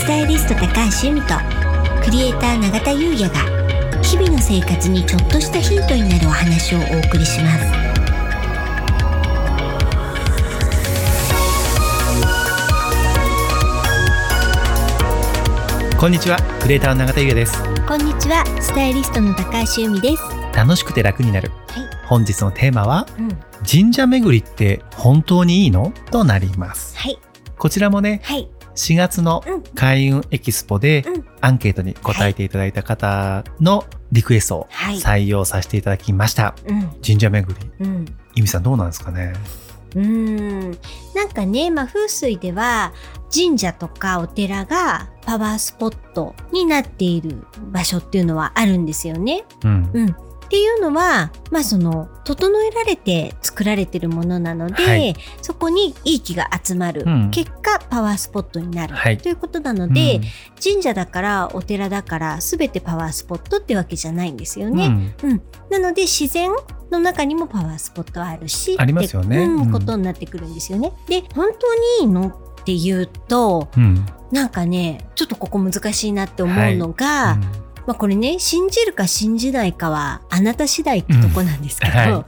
スタイリスト高橋由美とクリエイター永田優也が日々の生活にちょっとしたヒントになるお話をお送りします。こんにちはクリエイターの永田優也です。こんにちはスタイリストの高橋由美です。楽しくて楽になる。はい、本日のテーマはうん、神社巡りって本当にいいの？となります。はい。こちらもねはい4月のうん。開運エキスポでうん。アンケートに答えていただいた方のリクエストをはい。採用させていただきました、うん。神社巡り。うん。由美さんどうなんですかね？うーん。なんかね、まあ、風水では神社とかお寺がパワースポットになっている場所っていうのはあるんですよね。うん。うん、っていうのは、まあ、その整えられて作られてるものなので、はい。そこにいい気が集まる、うん。結果パワースポットになる、はい。ということなので、うん。神社だからお寺だから全てパワースポットってわけじゃないんですようね。ん。なので自然の中にもパワースポットはあるしありますよね。うんうん。ことになってくるんですよね。で本当にいいのっていうとうん。なんかねちょっとここ難しいなって思うのが、うんまあこれね信じるか信じないかはあなた次第ってとこなんですけど、うん。は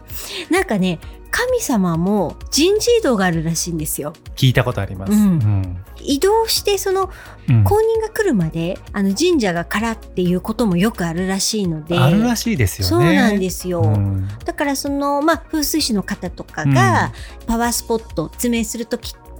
なんかね神様も人事異動があるらしいんですよ。聞いたことあります、うん。うん。移動してそのうん。公認が来るまであの神社が空っていうこともよくあるらしいので。あるらしいですよね。そうなんですよ。うん。だからその、まあ、風水師の方とかがパワースポットを説明するときって、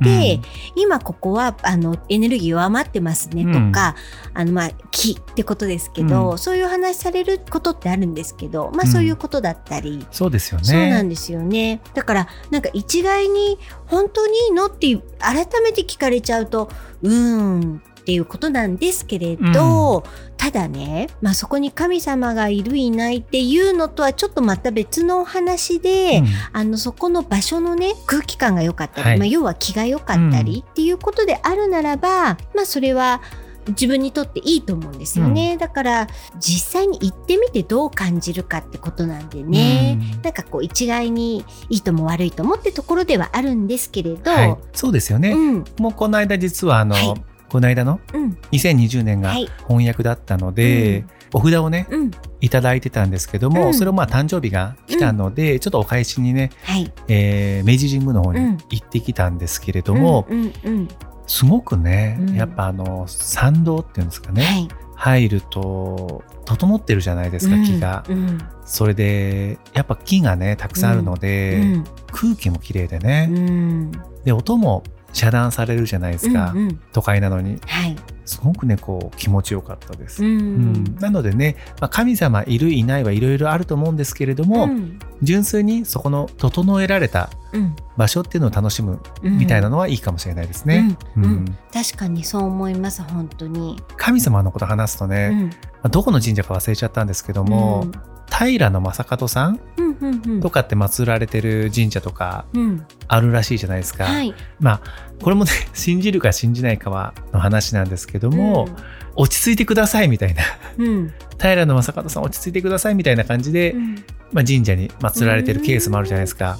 今ここはあのエネルギー弱まってますねとか、あのまあ気ってことですけど、うん。そういう話されることってあるんですけど、まあ、うん。そういうことだったり、そうですよね。そうなんですよね。だからなんか一概に本当にいいのって改めて聞かれちゃうとうーんっていうことなんですけれど、ただね、まあ、そこに神様がいるいないっていうのとはちょっとまた別のお話で、うん。あのそこの場所のね空気感が良かったり、はい。まあ、要は気が良かったりっていうことであるならば、まあそれは自分にとっていいと思うんですよね、だから実際に行ってみてどう感じるかってことなんでね、うん。なんかこう一概にいいとも悪いともってところではあるんですけれど、はい、そうですよね、うんもうこの間実はあの、はいこの間のうん。2020年がはい。翻訳だったので、お札をねうん。いただいてたんですけども、うん。それをまあ誕生日が来たので、ちょっとお返しにね、はい。えー明治神宮の方にうん。行ってきたんですけれども、すごくね、うん。やっぱあの参道っていうんですかね、はい。入ると整ってるじゃないですか、木が。うん。それでやっぱ木がねたくさんあるので、うん。空気も綺麗でうね、ん。で音も遮断されるじゃないですか、うんうん。都会なのに。はい。すごくねこう気持ちよかったです。ううん。んなのでね、まあ、神様いるいないはいろいろあると思うんですけれども、うん。純粋にそこの整えられたうん。場所っていうのを楽しむうんみたいなのはいいかもしれないですね。うん。確かにそう思います本当に。神様のこと話すとうね、ん。まあどこの神社か忘れちゃったんですけども、平の正門さんとかって祀られてる神社とかうん。あるらしいじゃないですか。はい。まあこれもね 信じるか信じないかはの話なんですけども、落ち着いてくださいみたいな。うん。う ん平の正門さん落ち着いてくださいみたいな感じで、うんまあ、神社に祀られてるケースもあるじゃないですか。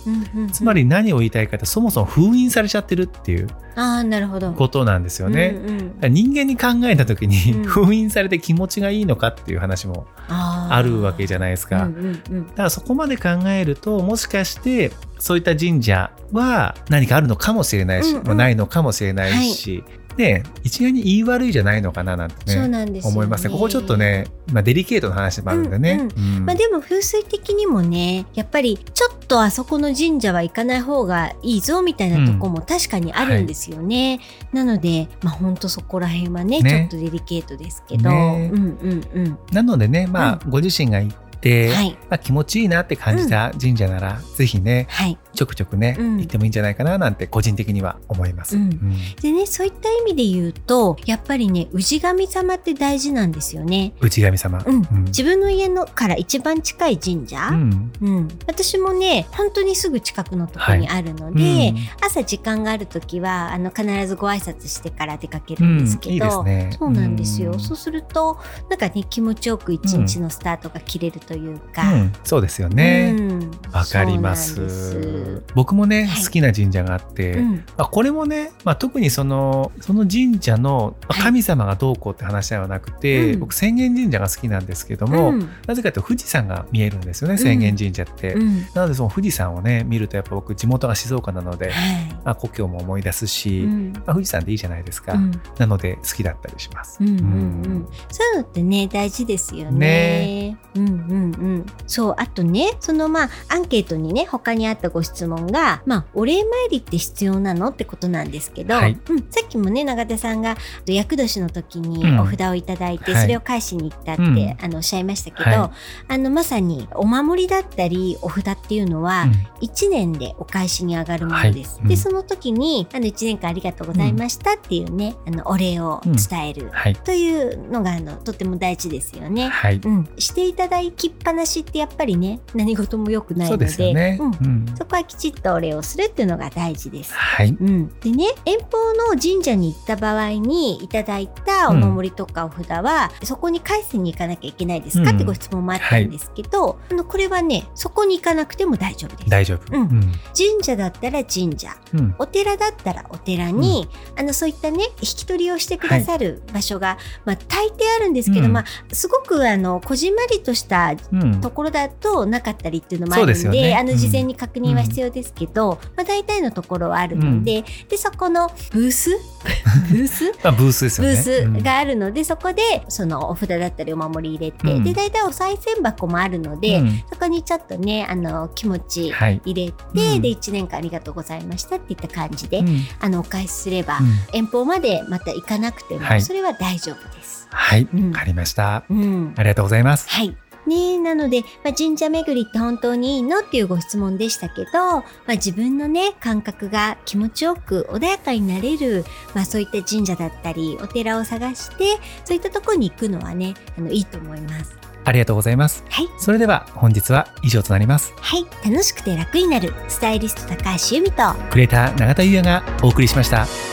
つまり何を言いたいかってそもそも封印されちゃってるっていうああなるほど。ことなんですよね。うんうん人間に考えた時に、うん封印されて気持ちがいいのかっていう話もあるわけじゃないですか。だからそこまで考えるともしかしてそういった神社は何かあるのかもしれないし、うんうんまあないのかもしれないし、ね一概に言い悪いじゃないのかななんてそうねなんですよね。思いますね。ここちょっとね、まあ、デリケートな話もあるんでね。うんうんまあでも風水的にもねやっぱりちょっとあそこの神社は行かない方がいいぞみたいなとこも確かにあるんですよね。なのでまあ本当そこら辺はねね。ちょっとデリケートですけど、ね。うんうんうん。なのでねまあ、ご自身が行はい。まあ、気持ちいいなって感じた神社なら、ぜひねはい。ちょくちょくね、うん。行ってもいいんじゃないかななんて個人的には思います。うん。うん。でねそういった意味で言うとやっぱりね氏神様って大事なんですよね。内神様。うん。うん。自分の家のから一番近い神社、うん。うん、私もね本当にすぐ近くのところにあるので、うん。朝時間がある時はあの必ずご挨拶してから出かけるんですけど、うん。いいですね。そうなんですよ、うん。そうするとなんかね気持ちよく一日のスタートが切れるというか、うんそうですよね。うんわかります。す。僕もね、はい。好きな神社があって、うん。まあ、これもね、まあ、特にそのその神社の神様がどうこうって話ではなくて、うん。僕浅間神社が好きなんですけども、うん。なぜかというと富士山が見えるんですよね浅間神社って。うん。なのでその富士山をね見るとやっぱ僕地元が静岡なので、はい。まあ、故郷も思い出すし、うん。まあ、富士山でいいじゃないですか、うん。なので好きだったりします。うんうんううんん、そういうのってね大事ですよね。ね。うんうんうん。そうあとねそのまあアンケートにね他にあったご質問がまあお礼参りって必要なのってことなんですけど、はい。うん、さっきもね永田さんが厄年の時にうん。お札をいただいて、はい。それを返しに行ったって、うん。あのおっしゃいましたけど、はあのまさにお守りだったりお札っていうのは、うん。1年でお返しに上がるものです。はい。うん。でその時にあの1年間ありがとうございましたっていうね、あのお礼を伝える、はい、というのがあのとても大事ですよね。はい。うん、していただきっぱなしってやっぱりね何事も良くないそうのでですよね。うん。うんそこはきちっとお礼をするっていうのが大事です。はい、うん、でね遠方の神社に行った場合にいただいたお守りとかお札は、そこに返しに行かなきゃいけないですか、うん。ってご質問もあったんですけど、あのこれはねそこに行かなくても大丈夫です。大丈夫。神社だったら神社。うん。お寺だったらお寺に、あのそういったね引き取りをしてくださる場所が、まあ、大抵あるんですけど、うん。まあ、すごくあのこじんまりとしたうん。ところだとなかったりっていうのもあるんでそうですよね。あのうん事前に確認は必要ですけど、まあ、大体のところはあるので,、でそこのブース？ブース？まあ、ブースですよブね。ースがあるので、そこでそのお札だったりお守り入れて、うん。で大体お賽銭箱もあるのうんで、うん。そこにちょっとねあの気持ちはい。入れて、うん。で1年間ありがとうございましたっていった感じで、うん。あのお返しすれば、うん。遠方までまた行かなくても、はい。それは大丈夫です。はい、うん。わかりました。うん、ありがとうございます。はい。ねえなので、まあ、神社巡りって本当にいいのっていうご質問でしたけど、まあ、自分のね感覚が気持ちよく穏やかになれる、まあ、そういった神社だったりお寺を探してそういったところに行くのはねあのいいと思います。ありがとうございます。はい、それでは本日は以上となります。はい、楽しくて楽になるスタイリスト高橋由美とクリエイター永田優也がお送りしました。